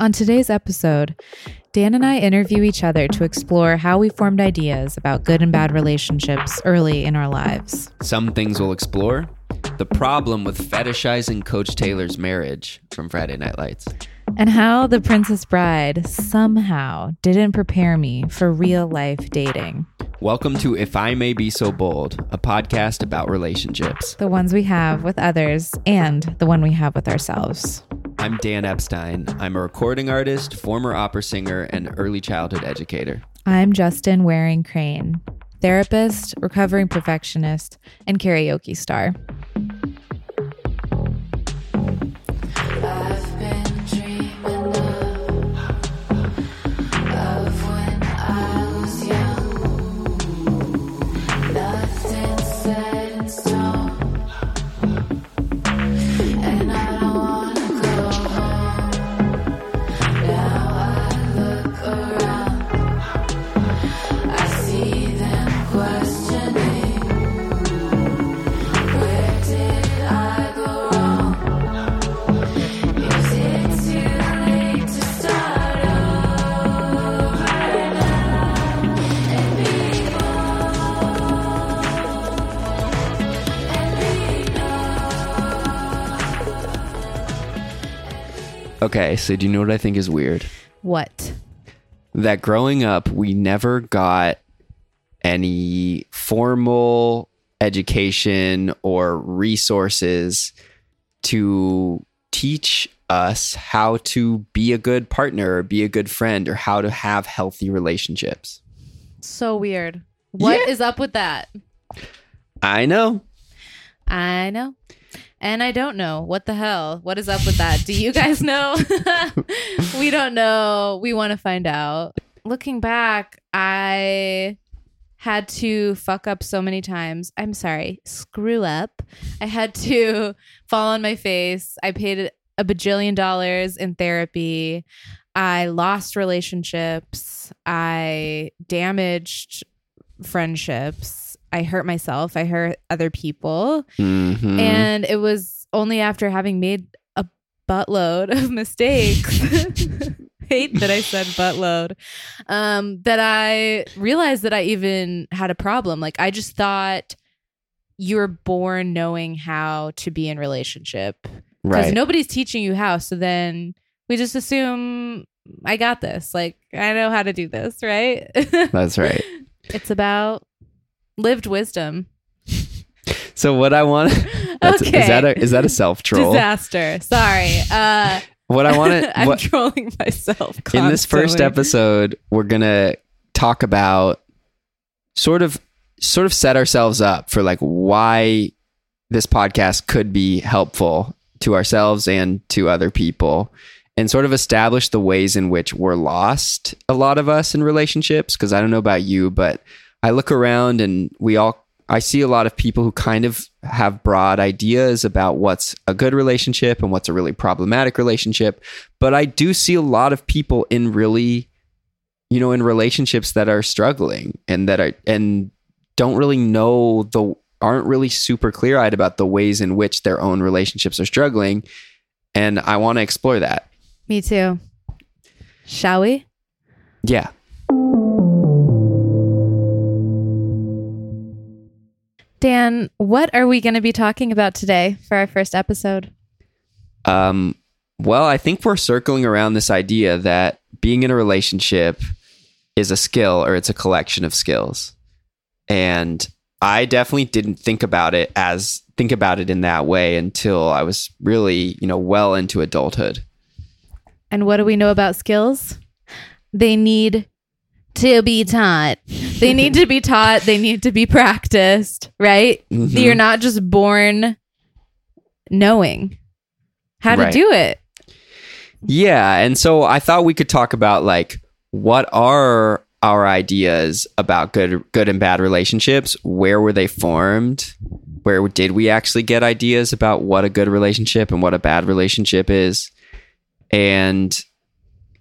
On today's episode, Dan and I interview each other to explore how we formed ideas about good and bad relationships early in our lives. Some things we'll explore the problem with fetishizing Coach Taylor's marriage from Friday Night Lights. And how The Princess Bride somehow didn't prepare me for real life dating. Welcome to If I May Be So Bold, a podcast about relationships. The ones we have with others and the one we have with ourselves. I'm Dan Epstein. I'm a recording artist, former opera singer, and early childhood educator. I'm Justin Waring Crane, therapist, recovering perfectionist, and karaoke star. Okay, so do you know what I think is weird? What? That growing up, we never got any formal education or resources to teach us how to be a good partner or be a good friend or how to have healthy relationships. So weird. What is Yeah. up with that? I know. I know. And I don't know. What the hell? What is up with that? Do you guys know? we don't know. We want to find out. Looking back, I had to fuck up so many times. I'm sorry, screw up. I had to fall on my face. I paid a bajillion dollars in therapy. I lost relationships. I damaged friendships. I hurt myself. I hurt other people. Mhm. And it was only after having made a buttload of mistakes. Hate that I said buttload. Um, that I realized that I even had a problem. Like I just thought you were born knowing how to be in relationship. Because right. nobody's teaching you how. So then we just assume I got this. Like I know how to do this, right? That's right. it's about lived wisdom. So what I want that's, Okay. is that a is that a self troll? Disaster. Sorry. Uh What I want to I'm what trolling myself. in this first episode we're going to talk about sort of sort of set ourselves up for like why this podcast could be helpful to ourselves and to other people and sort of establish the ways in which we're lost a lot of us in relationships because I don't know about you but I look around and we all I see a lot of people who kind of have broad ideas about what's a good relationship and what's a really problematic relationship but I do see a lot of people in really you know in relationships that are struggling and that are and don't really know the aren't really super clear-eyed about the ways in which their own relationships are struggling and I want to explore that. Me too. Shall we? Yeah. Dan, what are we going to be talking about today for our first episode? Um, well, I think we're circling around this idea that being in a relationship is a skill or it's a collection of skills. And I definitely didn't think about it as think about it in that way until I was really, you know, well into adulthood. And what do we know about skills? They need to be taught. They need to be taught. They need to be practiced, right? Mhm. You're not just born knowing how to Right. do it. Yeah, and so I thought we could talk about like what are our ideas about good good and bad relationships? Where were they formed? Where did we actually get ideas about what a good relationship and what a bad relationship is? And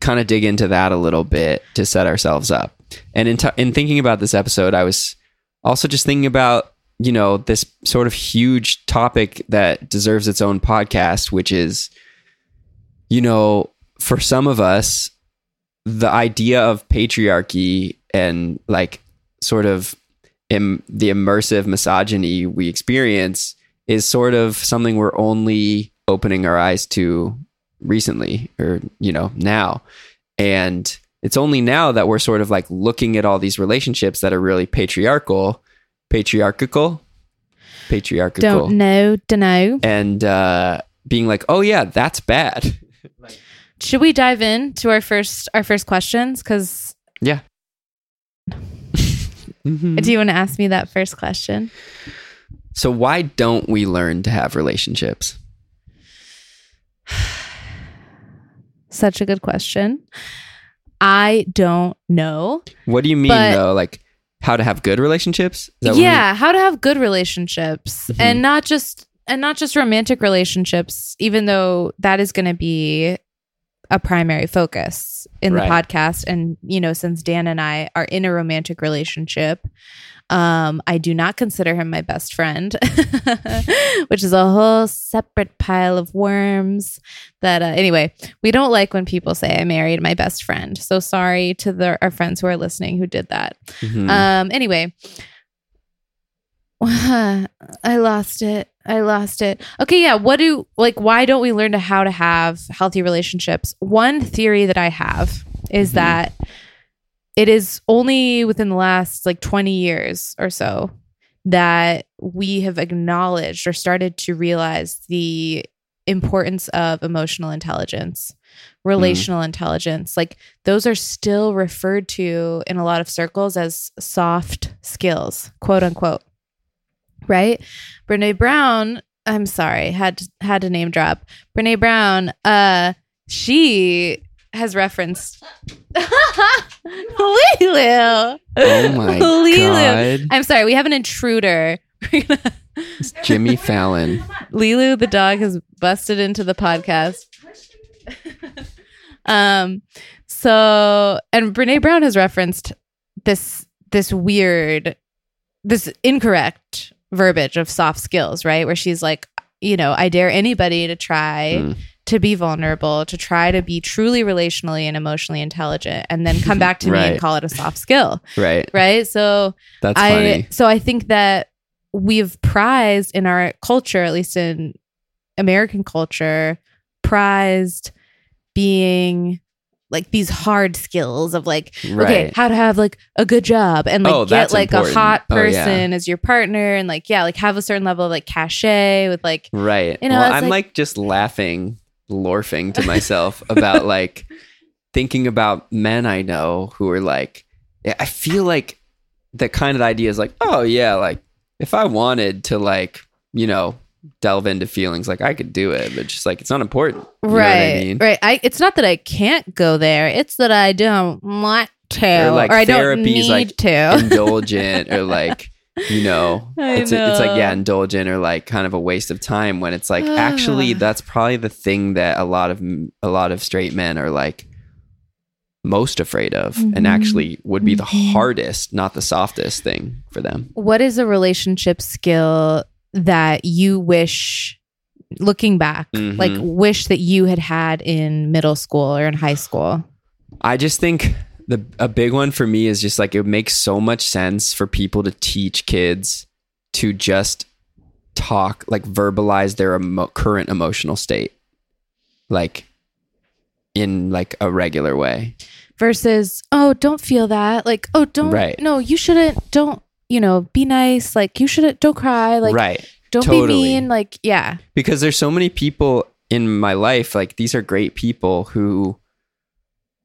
kind of dig into that a little bit to set ourselves up. And in t- in thinking about this episode, I was also just thinking about you know this sort of huge topic that deserves its own podcast, which is you know for some of us, the idea of patriarchy and like sort of Im- the immersive misogyny we experience is sort of something we're only opening our eyes to recently or you know now and it's only now that we're sort of like looking at all these relationships that are really patriarchal patriarchal patriarchal Don't know, don't know. and uh being like oh yeah that's bad Should we dive in to our first our first questions? Because yeah Mhm. do you want to ask me that first question? so why don't we learn to have relationships Such a good question. I don't know. what do you mean But- though like how to have good relationships Is that what we- yeah, how to have good relationships Mhm. and not just and not just romantic relationships, even though that is going to be a primary focus in the podcast. And you know, since Dan and I are in a romantic relationship, um, I do not consider him my best friend, which is a whole separate pile of worms. That uh, anyway, we don't like when people say I married my best friend. So sorry to the, our friends who are listening who did that. Mhm. Um. Anyway, I lost it. I lost it. Okay. Yeah. What do like? Why don't we learn to how to have healthy relationships? One theory that I have is Mhm. that it is only within the last like twenty years or so that we have acknowledged or started to realize the importance of emotional intelligence relational intelligence like those are still referred to in a lot of circles as soft skills, quote unquote. Right? Brene Brown, I'm sorry, had had to name drop. Brene Brown, uh, she has referenced Lulu. oh my Lulu. god I'm sorry, we have an intruder. It's jimmy fallon Lulu the dog has busted into the podcast. um so and Brene Brown has referenced this this weird this incorrect verbiage of soft skills, right? Where she's like, you know, I dare anybody to try Mm. To be vulnerable, to try to be truly relationally and emotionally intelligent and then come back to me and call it a soft skill, right right? So that's I funny so I think that we've prized in our culture, at least in American culture, prized being like these hard skills of like okay how to have like a good job and like Oh, get like important. a hot Oh, yeah. person as your partner and like yeah like have a certain level of like cachet with like Right. You know, well, I'm like- like, just laughing, lorfing to myself about like thinking about men I know who are like, I feel like the kind of idea is like, oh yeah, like if I wanted to like, you know, delve into feelings, like I could do it, but just like it's not important. You know what right I mean? right I it's not that I can't go there it's that I don't want to Or, or, like, I don't need like, to Indulgent or like, you know, it's it's like yeah, indulgent or like kind of a waste of time when it's like actually Ah. that's probably the thing that a lot of a lot of straight men are like most afraid of Mhm. and actually would be the Mhm. hardest, not the softest thing for them. what is a relationship skill that you wish looking back Mhm. like wish that you had had in middle school or in high school I just think the a big one for me is just like it makes so much sense for people to teach kids to just talk like verbalize their emo- current emotional state like in like a regular way. versus oh don't feel that like oh don't Right. no you shouldn't don't you know be nice like you shouldn't don't cry like right. don't totally. be mean like yeah because there's so many people in my life like these are great people who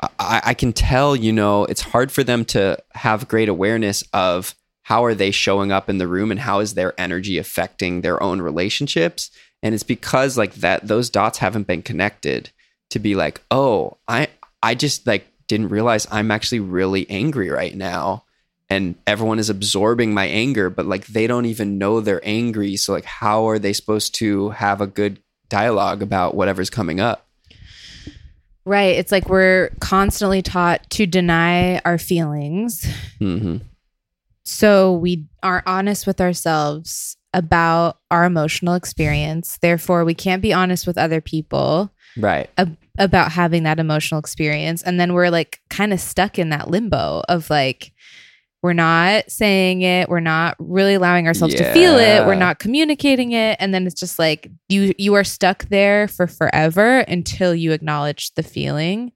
I, I can tell you know it's hard for them to have great awareness of how are they showing up in the room and how is their energy affecting their own relationships. And it's because like that those dots haven't been connected to be like oh i i just like didn't realize i'm actually really angry right now. And everyone is absorbing my anger but like they don't even know they're angry. So like how are they supposed to have a good dialogue about whatever's coming up right. It's like we're constantly taught to deny our feelings. Hmm so we are honest with ourselves about our emotional experience. Therefore we can't be honest with other people right. ab- about having that emotional experience. And then we're like kind of stuck in that limbo of like we're not saying it we're not really allowing ourselves to feel it we're not communicating it and then it's just like you you are stuck there for forever until you acknowledge the feeling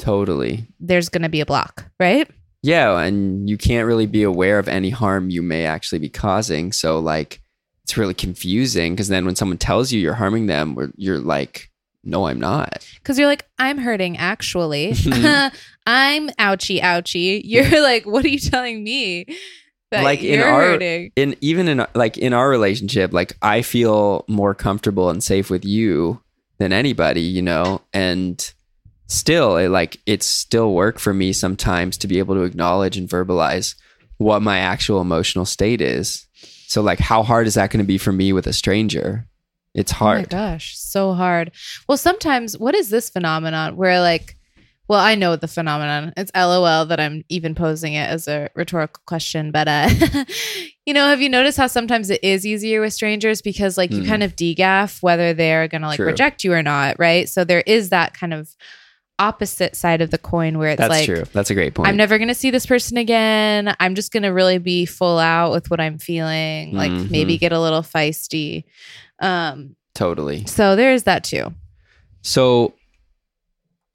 Totally. there's going to be a block right Yeah, and you can't really be aware of any harm you may actually be causing. So like it's really confusing because then when someone tells you you're harming them, you're like, no, I'm not. because you're like i'm hurting actually. i'm ouchie ouchie you're like what are you telling me that Like in our- hurting In even in like in our relationship, like I feel more comfortable and safe with you than anybody, you know, and still it like it's still work for me sometimes to be able to acknowledge and verbalize what my actual emotional state is. So like how hard is that going to be for me with a stranger? It's Oh my hard. gosh, so hard. Well, sometimes what is this phenomenon where like well, I know the phenomenon. It's LOL that I'm even posing it as a rhetorical question, but uh you know, have you noticed how sometimes it is easier with strangers because like you Hmm. kind of degaff whether they're going to like True. reject you or not, right? So there is that kind of opposite side of the coin where it's That's like true. That's a great point. I'm never going to see this person again. I'm just going to really be full out with what I'm feeling, like Mhm. maybe get a little feisty. Um totally. so there is that too. So,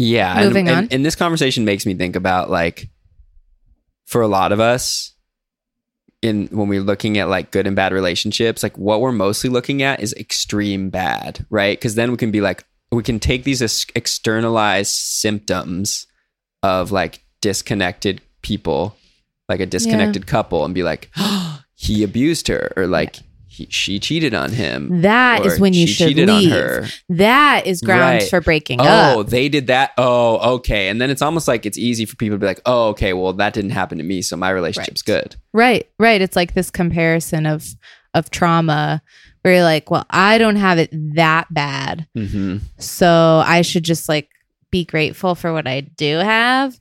yeah. and- Moving and, on. And, this conversation makes me think about like, for a lot of us, in when we're looking at like good and bad relationships, like what we're mostly looking at is extreme bad, right? Because then we can be like, we can take these as externalized symptoms of like disconnected people, like a disconnected couple, and be like, he abused her, or like he, she cheated on him. That is when you should cheated leave. on her. That is grounds Right. for breaking Oh, up. Oh, they did that. Oh, okay. And then it's almost like it's easy for people to be like, oh, okay, well, that didn't happen to me, so my relationship's good. Right, right. It's like this comparison of of trauma where you're like, well, I don't have it that bad. Mm-hmm. So I should just like be grateful for what I do have.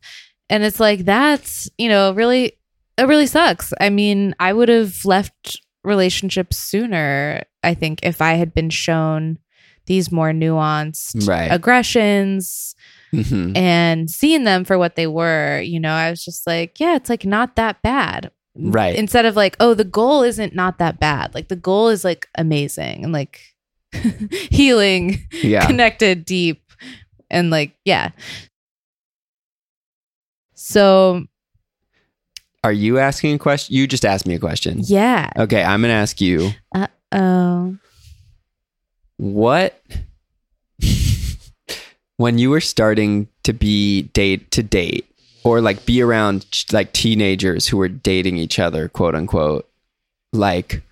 And it's like that's, you know, really it really sucks. I mean, I would have left relationships sooner, I think, if I had been shown these more nuanced Right. aggressions hmm and seeing them for what they were, you know, I was just like, yeah, it's like not that bad. Right. Instead of like, oh, the goal isn't not that bad. Like the goal is like amazing and like healing, Yeah. connected, deep, and like, yeah. So, Are you asking a question? You just asked me a question. yeah. Okay, I'm gonna ask you Uh Oh, what when you were starting to be date to date or like be around like teenagers who were dating each other, quote unquote. Like,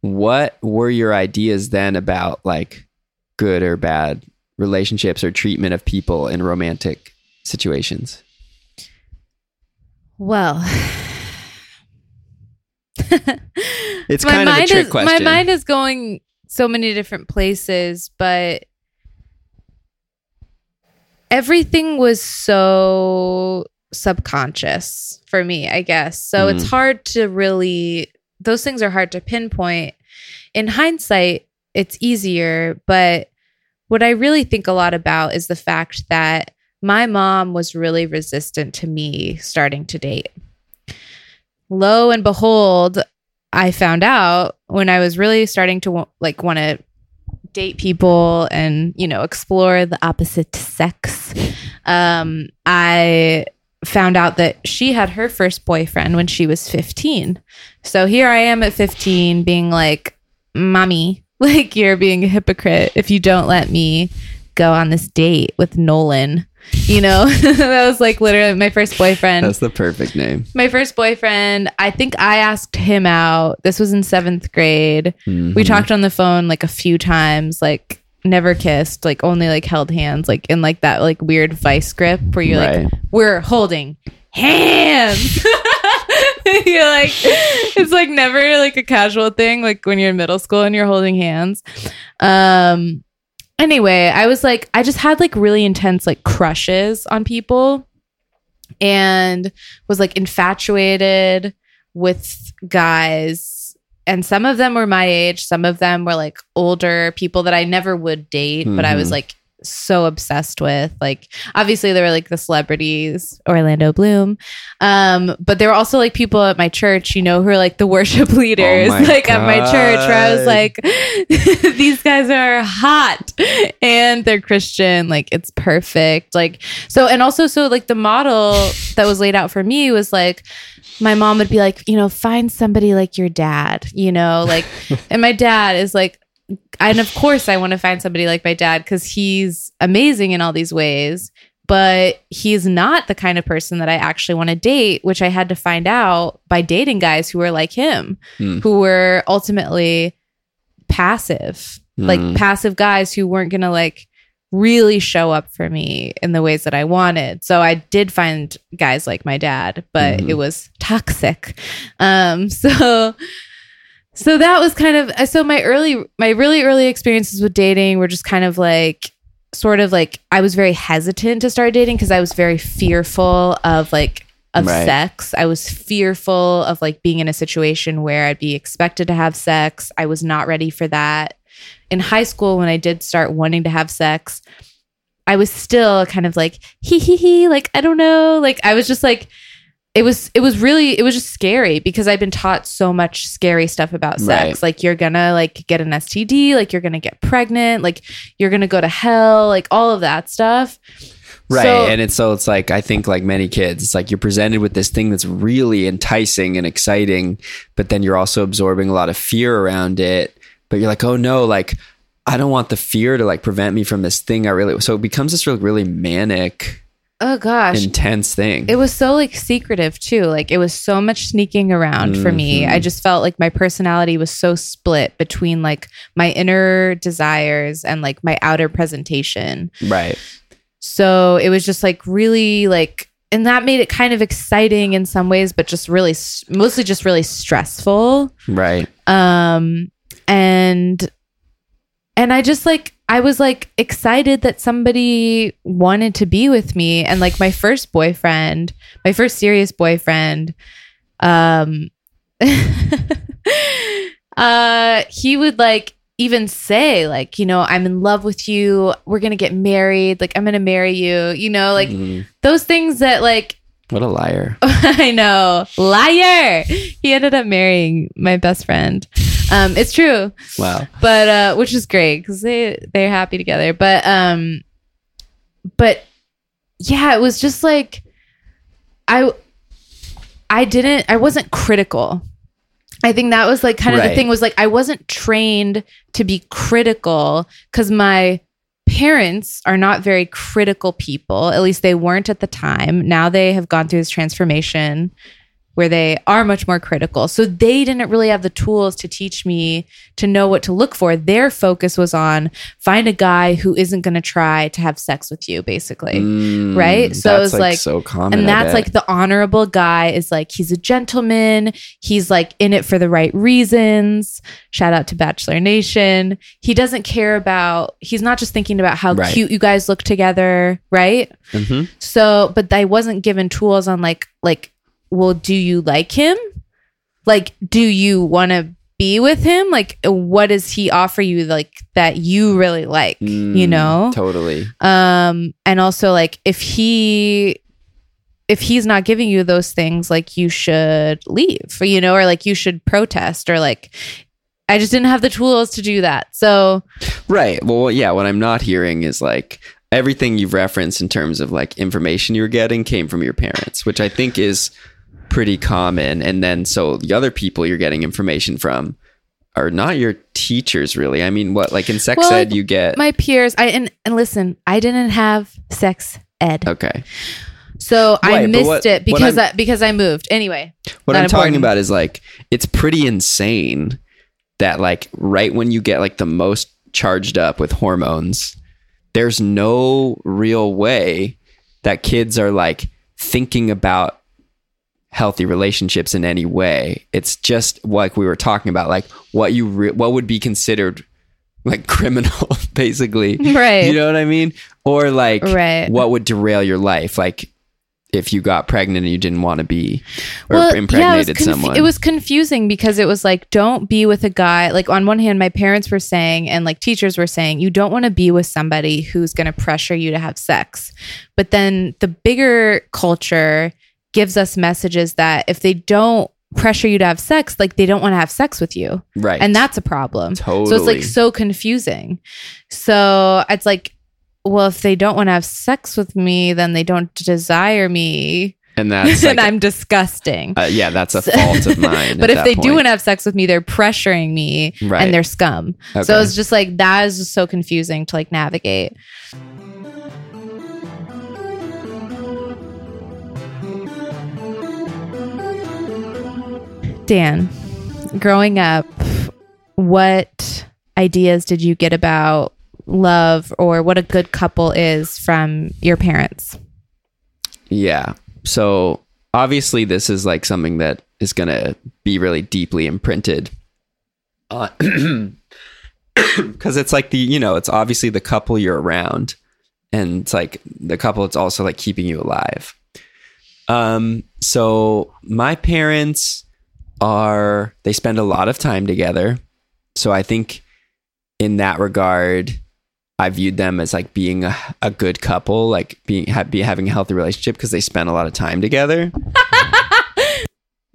what were your ideas then about like good or bad relationships or treatment of people in romantic situations? Well. It's kind of a trick is, question. My mind is going so many different places, but everything was so subconscious for me, I guess. So it's Mm. hard to really, those things are hard to pinpoint. In hindsight, it's easier, but what I really think a lot about is the fact that my mom was really resistant to me starting to date. Lo and behold, I found out when I was really starting to like want to date people and you know explore the opposite sex. Um, I found out that she had her first boyfriend when she was 15. So here I am at 15 being like, "Mommy, like you're being a hypocrite if you don't let me go on this date with Nolan." You know, that was like literally my first boyfriend That's the perfect name. my first boyfriend, I think I asked him out. This was in seventh grade. We Mhm. talked on the phone like a few times, like never kissed, like only like held hands, like in like that like weird vice grip where you're like, we're holding hands. you're like, it's like never like a casual thing, like when you're in middle school and you're holding hands. Um, anyway, I was like, I just had like really intense like crushes on people and was like infatuated with guys. And some of them were my age, some of them were like older people that I never would date, but I was Mhm. like so obsessed with. Like obviously there were like the celebrities, Orlando Bloom. Um, but there were also like people at my church, you know, who are like the worship leaders, my like at my church where I was like, these guys are hot and they're Christian. Like it's perfect. Like so and also so like the model that was laid out for me was like my mom would be like, you know, find somebody like your dad, you know, like, and my dad is like, and of course I want to find somebody like my dad because he's amazing in all these ways, but he's not the kind of person that I actually want to date, which I had to find out by dating guys who were like him, Hmm. who were ultimately passive, like Hmm. passive guys who weren't going to like really show up for me in the ways that I wanted. So I did find guys like my dad, but Mhm. it was toxic. Um so so that was kind of so my early my really early experiences with dating were just kind of like sort of like I was very hesitant to start dating because I was very fearful of like of Right. sex. I was fearful of like being in a situation where I'd be expected to have sex. I was not ready for that. In high school when I did start wanting to have sex, I was still kind of like hee hee hee like I don't know, like I was just like it was it was really it was just scary because I've been taught so much scary stuff about sex. Right. Like you're gonna like get an STD, like you're gonna get pregnant, like you're gonna go to hell, like all of that stuff. Right. So- and it's so it's like I think like many kids, it's like you're presented with this thing that's really enticing and exciting, but then you're also absorbing a lot of fear around it. But you're like, oh no, like I don't want the fear to like prevent me from this thing I really so it becomes this really, really manic, Oh gosh. intense thing. It was so like secretive too. Like it was so much sneaking around for me. I just felt like my personality was so split between like my inner desires and like my outer presentation. right. So it was just like really like and that made it kind of exciting in some ways but just really mostly just really stressful. Right. Um and and I just like I was like excited that somebody wanted to be with me and like my first boyfriend, my first serious boyfriend um uh he would like even say like, you know, I'm in love with you, we're going to get married, like I'm going to marry you, you know, like Mhm. those things that like what a liar. I know. Liar. He ended up marrying my best friend. Um, it's true. Wow. But uh which is great because they they're happy together. But um but yeah, it was just like I I didn't I wasn't critical. I think that was like kind of the thing was like I wasn't trained to be critical because my parents are not very critical people. At least they weren't at the time. Now they have gone through this transformation where they are much more critical. So they didn't really have the tools to teach me to know what to look for. Their focus was on find a guy who isn't going to try to have sex with you, basically. Mm, right? So it's like- so common. and that's like the honorable guy is like he's a gentleman he's like in it for the right reasons shout out to bachelor nation he doesn't care about he's not just thinking about how Right. cute you guys look together right Mhm. so but i wasn't given tools on like like well do you like him like do you want to be with him like what does he offer you like that you really like you Mm, know Totally. um and also like if he if he's not giving you those things like you should leave you know or like you should protest or like i just didn't have the tools to do that so Right. Well, yeah, what I'm not hearing is like everything you've referenced in terms of like information you're getting came from your parents, which I think is pretty common. And then so the other people you're getting information from are not your teachers really. I mean, what like in sex Well, ed you get my peers i and, and listen i didn't have sex ed Okay. so i Right, missed what- it because I'm- because i moved anyway What I'm talking about is like it's pretty insane that like right when you get like the most charged up with hormones, there's no real way that kids are like thinking about healthy relationships in any way. It's just like we were talking about, like what you re- what would be considered like criminal, basically. right You know what I mean? Or like Right. what would derail your life? Like if you got pregnant and you didn't want to be or yeah, it impregnated someone. it was confusing because it was like, don't be with a guy. Like on one hand, my parents were saying, and like teachers were saying, you don't want to be with somebody who's going to pressure you to have sex. But then the bigger culture gives us messages that if they don't pressure you to have sex, like they don't want to have sex with you, right. and that's a problem. totally. So it's like so confusing. So it's like, well, if they don't want to have sex with me, then they don't desire me, and that's like, and I'm disgusting. uh, yeah, that's a fault of mine. but if they do want to have sex with me, they're pressuring me Right. and they're scum. So it's just like that is just so confusing to like navigate. Dan, growing up, what ideas did you get about love or what a good couple is from your parents? Yeah. So obviously, this is like something that is going to be really deeply imprinted. Because it's like the, you know, it's obviously the couple you're around. And it's like the couple, it's also like keeping you alive. Um, so my parents are, they spend a lot of time together. So I think in that regard, I viewed them as like being a, a good couple, like being ha- be having a healthy relationship because they spend a lot of time together.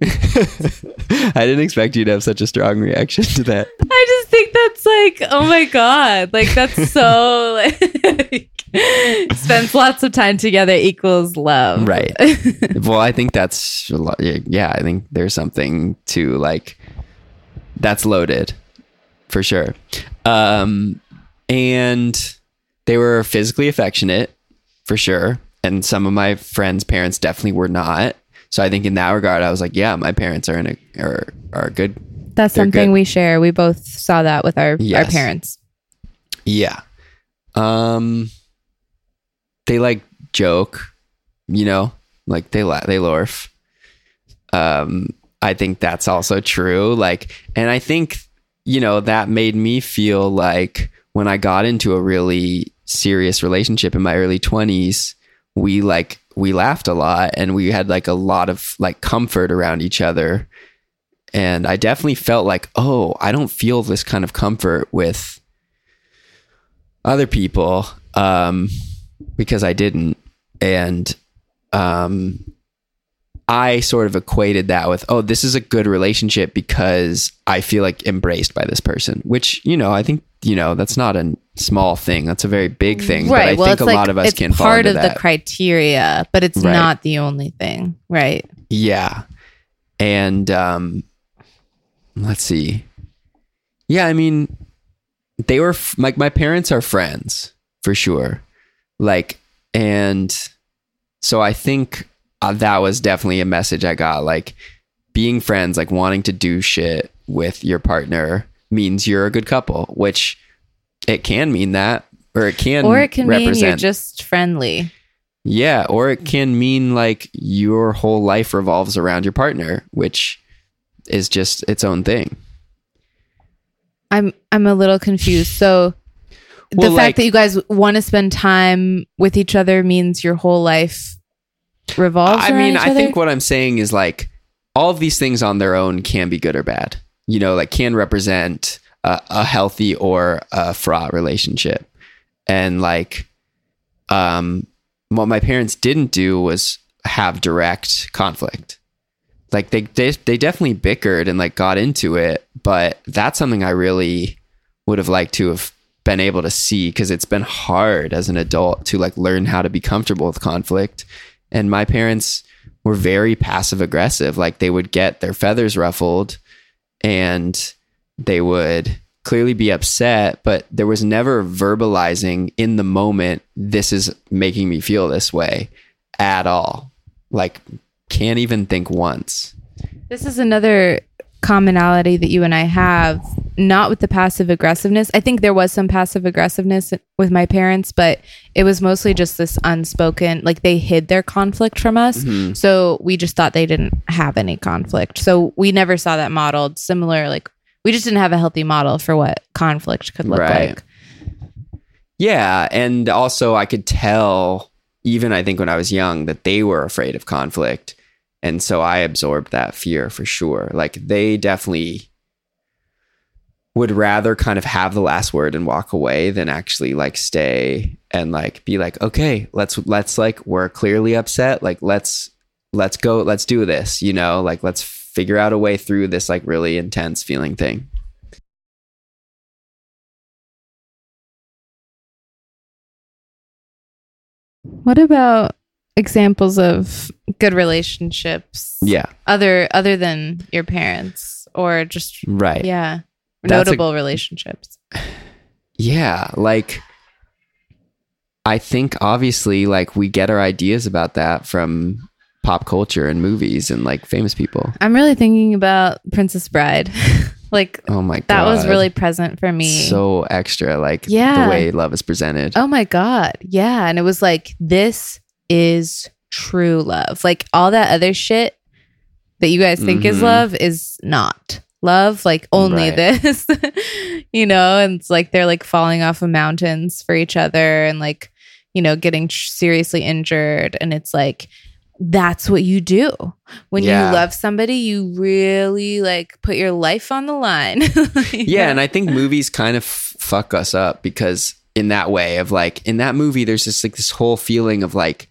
I didn't expect you to have such a strong reaction to that. I just think that's like, oh my god, like that's so like spends lots of time together equals love, Right. Well, I think that's a lot. Yeah, I think there's something to like that's loaded for sure. Um, and they were physically affectionate for sure. And some of my friends' parents definitely were not. So I think in that regard, I was like, yeah, my parents are in a are are good. that's They're something good. we share. We both saw that with our our parents. Yeah. Um, they like joke, you know, like they la- they lorf. Um, I think that's also true. Like, and I think you know that made me feel like when I got into a really serious relationship in my early twenties, we like we laughed a lot and we had like a lot of like comfort around each other. And I definitely felt like, oh, I don't feel this kind of comfort with other people um, because I didn't. And um, I sort of equated that with, oh, this is a good relationship because I feel like embraced by this person, which, you know, I think, you know, that's not a small thing. That's a very big thing. But I think a lot of us can fall part of that. the criteria, but it's Right. not the only thing, right? Yeah. And um let's see. Yeah, I mean they were f- like my parents are friends for sure. Like and so I think uh, that was definitely a message I got like being friends like wanting to do shit with your partner means you're a good couple, which it can mean that or it can or it can mean you're just friendly. yeah, or it can mean like your whole life revolves around your partner, which is just its own thing. I'm I'm a little confused. So the fact like- that you guys want to spend time with each other means your whole life revolves I mean, I think what I'm saying is like all of these things on their own can be good or bad. You know, like can represent a, a healthy or a fraught relationship. And like, um, what my parents didn't do was have direct conflict. Like they, they, they definitely bickered and like got into it, but that's something I really would have liked to have been able to see because it's been hard as an adult to like learn how to be comfortable with conflict. And my parents were very passive aggressive. Like they would get their feathers ruffled and they would clearly be upset, but there was never verbalizing in the moment, this is making me feel this way at all. Like, can't even think once. This is another commonality that you and I have, not with the passive aggressiveness. I think there was some passive aggressiveness with my parents, but it was mostly just this unspoken, like they hid their conflict from us. Mhm. So we just thought they didn't have any conflict. So we never saw that modeled similar. Like we just didn't have a healthy model for what conflict could look Right. like. Yeah. And also, I could tell even I think when I was young that they were afraid of conflict. And so I absorbed that fear for sure. Like they definitely would rather kind of have the last word and walk away than actually like stay and like be like, okay, let's let's like we're clearly upset. Like let's let's go, let's do this, you know, like let's figure out a way through this like really intense feeling thing. What about examples of good relationships? Yeah. Other other than your parents or just Right. yeah, That's a- notable relationships. Yeah, like I think obviously like we get our ideas about that from pop culture and movies and like famous people. I'm really thinking about Princess Bride. like Oh my god. that was really present for me. so extra like Yeah. the way love is presented. Oh my God. Yeah. And it was like, this is true love. Like all that other shit that you guys think is Mhm. love is not love. Like only Right. this, you know? And it's like they're like falling off of mountains for each other and like, you know, getting tr- seriously injured. And it's like, that's what you do when Yeah. you love somebody. You really like put your life on the line. yeah, and I think movies kind of f- fuck us up because in that way of like in that movie there's just like this whole feeling of like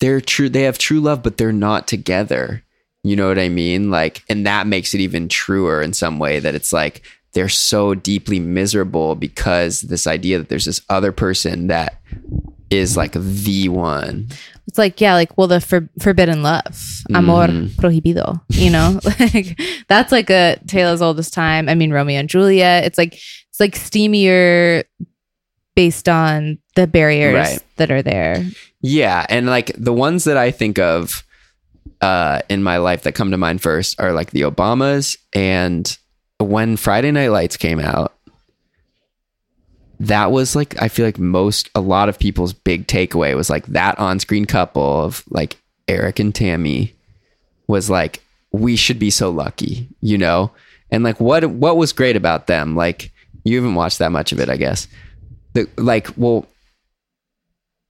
they're true they have true love but they're not together. You know what I mean? Like and that makes it even truer in some way that it's like they're so deeply miserable because this idea that there's this other person that is like the one. It's like, yeah, like, well, the for- forbidden love, amor Mhm. prohibido, you know, like that's like a tale as old as time. I mean, Romeo and Juliet. It's like it's like steamier, based on the barriers Right. that are there. Yeah, and like the ones that I think of uh in my life that come to mind first are like the Obamas and when Friday Night Lights came out that was like I feel like most a lot of people's big takeaway was like that on-screen couple of like Eric and Tammy was like we should be so lucky, you know? And like what what was great about them? Like you haven't watched that much of it, I guess. The like well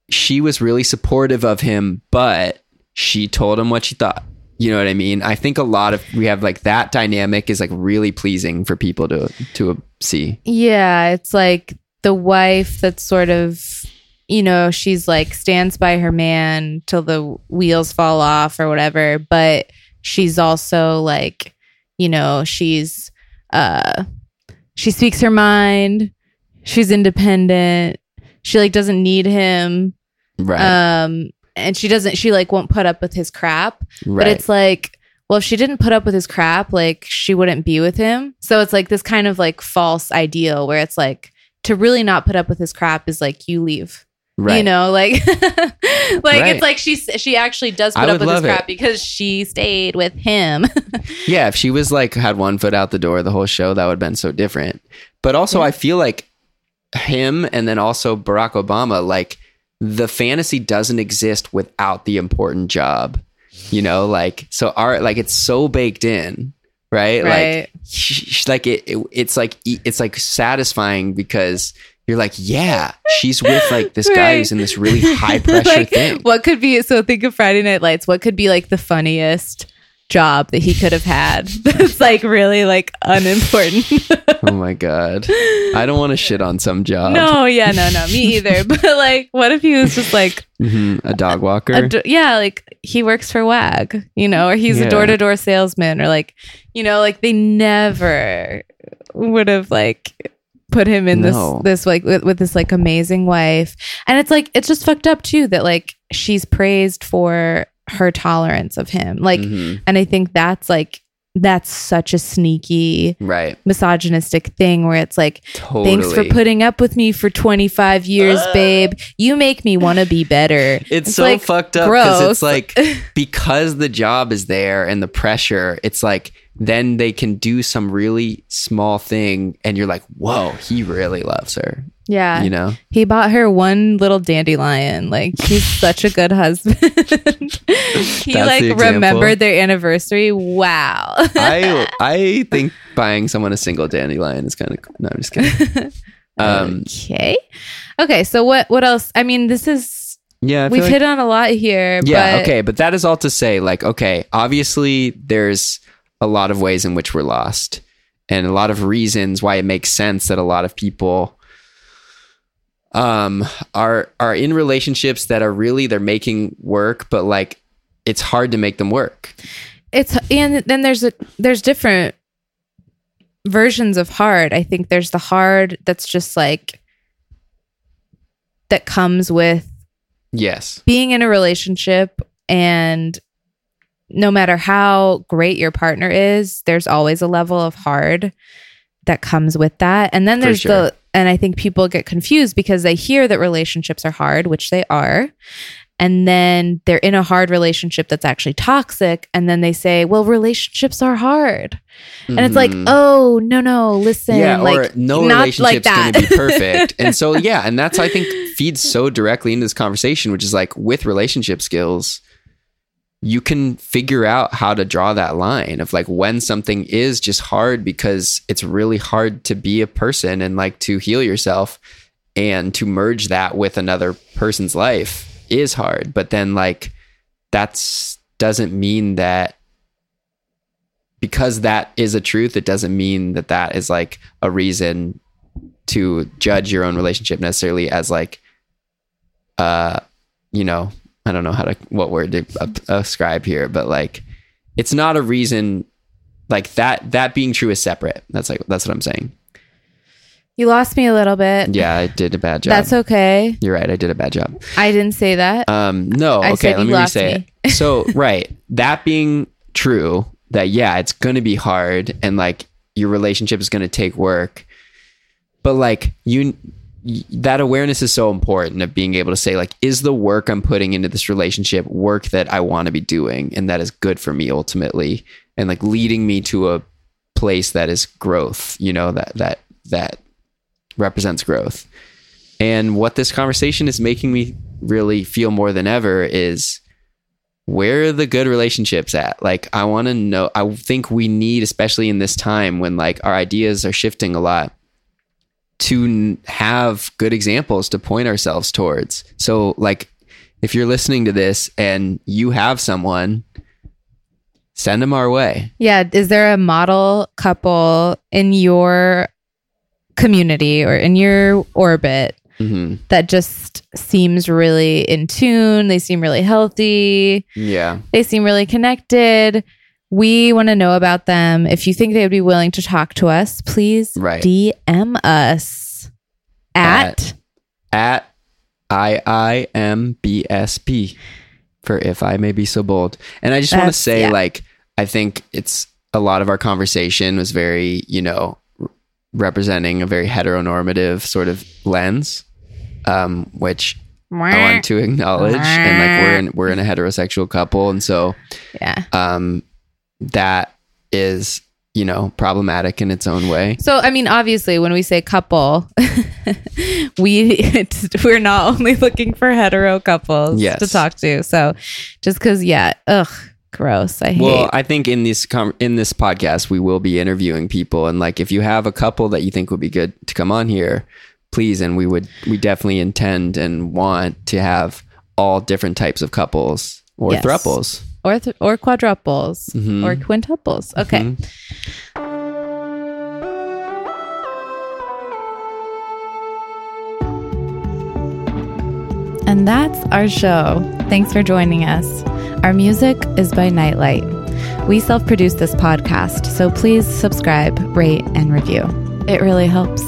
she was really supportive of him, but she told him what she thought. You know what I mean? I think a lot of we have like that dynamic is like really pleasing for people to to see. Yeah, it's like the wife that's sort of, you know, she's like stands by her man till the wheels fall off or whatever, but she's also like, you know, she's uh she speaks her mind, she's independent, she like doesn't need him. Right. Um and she doesn't she like won't put up with his crap. right. But it's like, well, if she didn't put up with his crap, like she wouldn't be with him. So it's like this kind of like false ideal where it's like to really not put up with his crap is like you leave. right. You know, like like Right. it's like she she actually does put up with his crap it. because she stayed with him. Yeah, if she was like had one foot out the door the whole show, that would have been so different. But also, Yeah. I feel like him and then also Barack Obama, like the fantasy doesn't exist without the important job. You know, like so our like it's so baked in, right? Right. Like, like it, it, it's like it's like satisfying because you're like, yeah, she's with like this guy who's in this really high pressure like, thing. What could be so think of Friday Night Lights. What could be like the funniest job that he could have had that's like really like unimportant? Oh my god, I don't want to shit on some job. no, yeah, no, no, me either. But like, what if he was just like Mhm, a dog walker. a do- yeah, like he works for WAG, you know, or he's Yeah. a door to door salesman, or like, you know, like they never would have like put him in No. this this like with, with this like amazing wife, and it's like it's just fucked up too that like she's praised for her tolerance of him, like, Mhm, and I think that's like that's such a sneaky right. misogynistic thing where it's like Totally. Thanks for putting up with me for 25 years, babe. You make me want to be better. It's, It's, so like, fucked up because it's like because the job is there and the pressure. It's like then they can do some really small thing, and you're like, "Whoa, he really loves her." Yeah. You know? He bought her one little dandelion. Like he's such a good husband. he That's like the remembered their anniversary. Wow. I I think buying someone a single dandelion is kind of no. I'm just kidding. Um, okay. Okay. So what what else? I mean, this is Yeah, We've like- hit on a lot here. Yeah, but okay, but that is all to say, like, okay, obviously there's a lot of ways in which we're lost, and a lot of reasons why it makes sense that a lot of people um are are in relationships that are really they're making work, but like it's hard to make them work. it's and then there's a there's different versions of hard i think there's the hard that's just like that comes with Yes. being in a relationship and no matter how great your partner is there's always a level of hard that comes with that and then there's sure. the and i think people get confused because they hear that relationships are hard which they are and then they're in a hard relationship that's actually toxic and then they say well relationships are hard and it's like Mhm. oh no no listen yeah, like or no relationship's like going to be perfect. and so, yeah, and that's I think feeds so directly into this conversation, which is like with relationship skills, you can figure out how to draw that line of like when something is just hard because it's really hard to be a person and like to heal yourself and to merge that with another person's life is hard. But then like that's doesn't mean that because that is a truth, it doesn't mean that that is like a reason to judge your own relationship necessarily as like, uh, you know, I don't know how to what word to ascribe here, but like, it's not a reason like that. That being true is separate. That's like that's what I'm saying. you lost me a little bit Yeah, I did a bad job. that's okay You're right. I did a bad job. i didn't say that Um, no, I okay, let me re-say me. it. So, right, that being true, that yeah, it's gonna be hard, and like your relationship is gonna take work, but like you, that awareness is so important of being able to say like, is the work I'm putting into this relationship work that I want to be doing, and that is good for me ultimately, and like leading me to a place that is growth, you know, that that that represents growth. And what this conversation is making me really feel more than ever is where are the good relationships at? Like, I want to know, I think we need, especially in this time when like our ideas are shifting a lot, to have good examples to point ourselves towards. So, like, if you're listening to this and you have someone, send them our way. Yeah. Is there a model couple in your community or in your orbit hmm that just seems really in tune? They seem really healthy. Yeah. They seem really connected. We want to know about them. If you think they would be willing to talk to us, please Right. DM us at, At I I M B S P for if I may be so bold. And I just want to say, yeah. like, I think it's a lot of our conversation was very, you know, r- representing a very heteronormative sort of lens, um, which I want to acknowledge. And like, we're in we're in a heterosexual couple, and so yeah. um, that is, you know, problematic in its own way. So, I mean, obviously, when we say couple, we it's, we're not only looking for hetero couples Yes. to talk to. So, just because, yeah, ugh, gross. I hate. Well, I think in this com- in this podcast we will be interviewing people, and like if you have a couple that you think would be good to come on here, please. And we would we definitely intend and want to have all different types of couples or Yes. thruples. Or th- or quadruples Mhm. or quintuples. Okay. Mhm. And that's our show. Thanks for joining us. Our music is by Nightlight. We self produce this podcast, so please subscribe, rate, and review. It really helps.